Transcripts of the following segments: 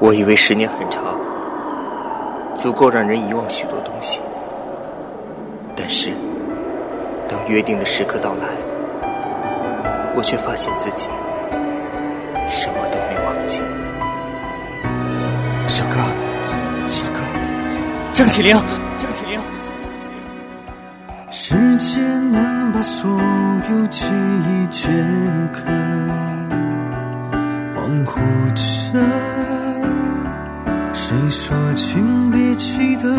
我以为十年很长，足够让人遗忘许多东西。但是，当约定的时刻到来，我却发现自己什么都没忘记。小哥，小哥，郑启灵，郑启灵。时间能把所有记忆镌刻，恍惚着，谁说情别记得？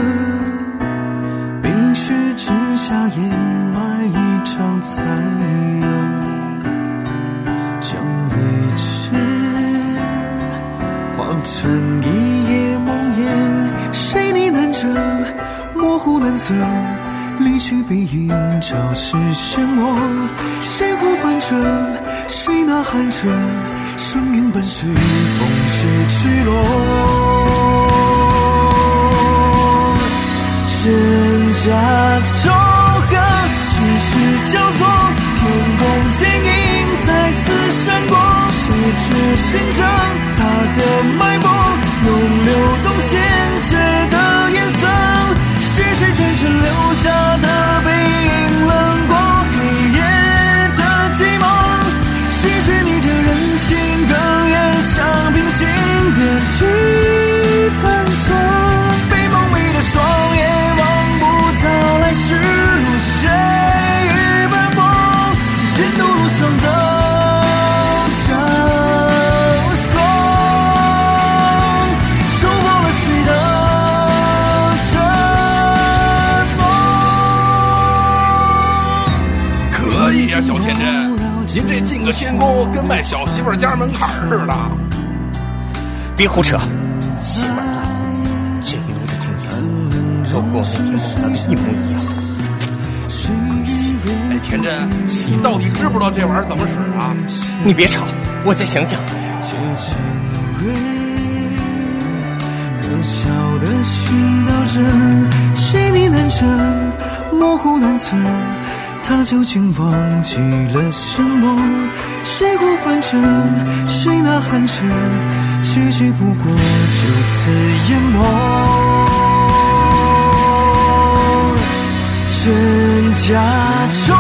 冰雪之下掩埋一场残热，将未知化成一夜梦魇，谁呢喃着，模糊难测。离去背影潮湿漩涡，谁呼唤着，谁呐喊着，生命伴随风雪坠落。真假中和，世事交错，天空剪影再次闪过，谁去寻找他的脉心更远，想平行的去探索，被蒙蔽的双眼望不到来时路，谁与斑驳，沿途路上的绳索，收获了谁的承诺？可以呀、小天真，您这进个天宫跟卖小媳妇儿家门槛儿似的。别胡扯，邪门了！这一路的景色都和我那天梦到的一模一样。哎，天真，你到底知不知道这玩意儿怎么使啊？你别吵，我再想想。可笑的寻找着，谁呢喃着，模糊难测，他究竟忘记了什么？谁呼唤着，谁呐喊着，结局不过就此淹没。真假中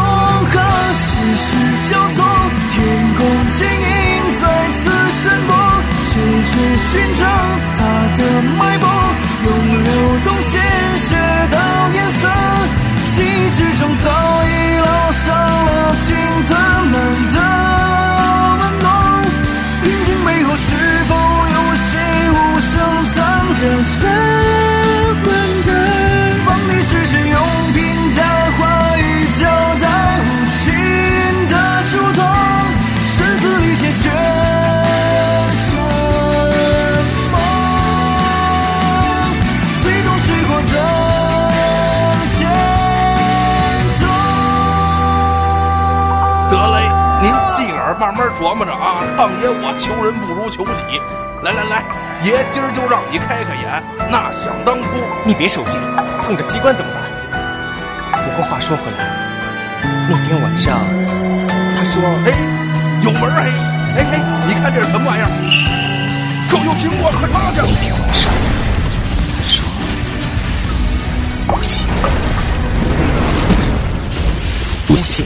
儿慢慢琢磨着啊。胖爷，我求人不如求己。来来来，爷今儿就让你开开眼。那想当初，你别手贱，碰着机关怎么办？不过话说回来，那天晚上他说，哎，有门儿嘿，哎嘿，你看这是什么玩意儿？狗有苹果快趴下。那天晚上他说不行，不行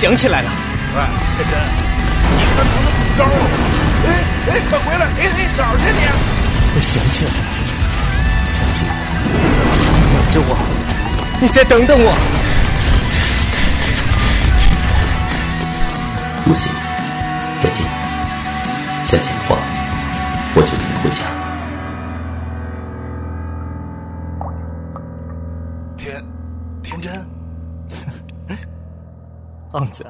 想起来了，哎，天真，你可能能更高了。哎哎，快回来！哎哎，哪儿去你？我想起来了，张静，你等着我，你再等等我。不行，再见，再见的话，我就可以回家。胖子，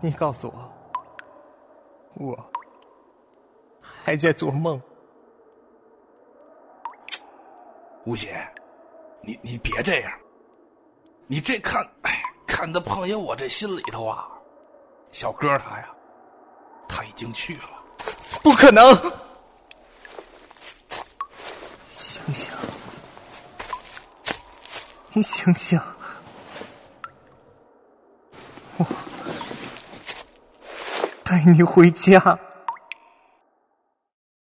你告诉我，我还在做梦。吴邪，你你别这样，你这看，哎，看的胖爷我这心里头啊，小哥他呀，他已经去了。不可能！醒醒！你醒醒！我带你回家。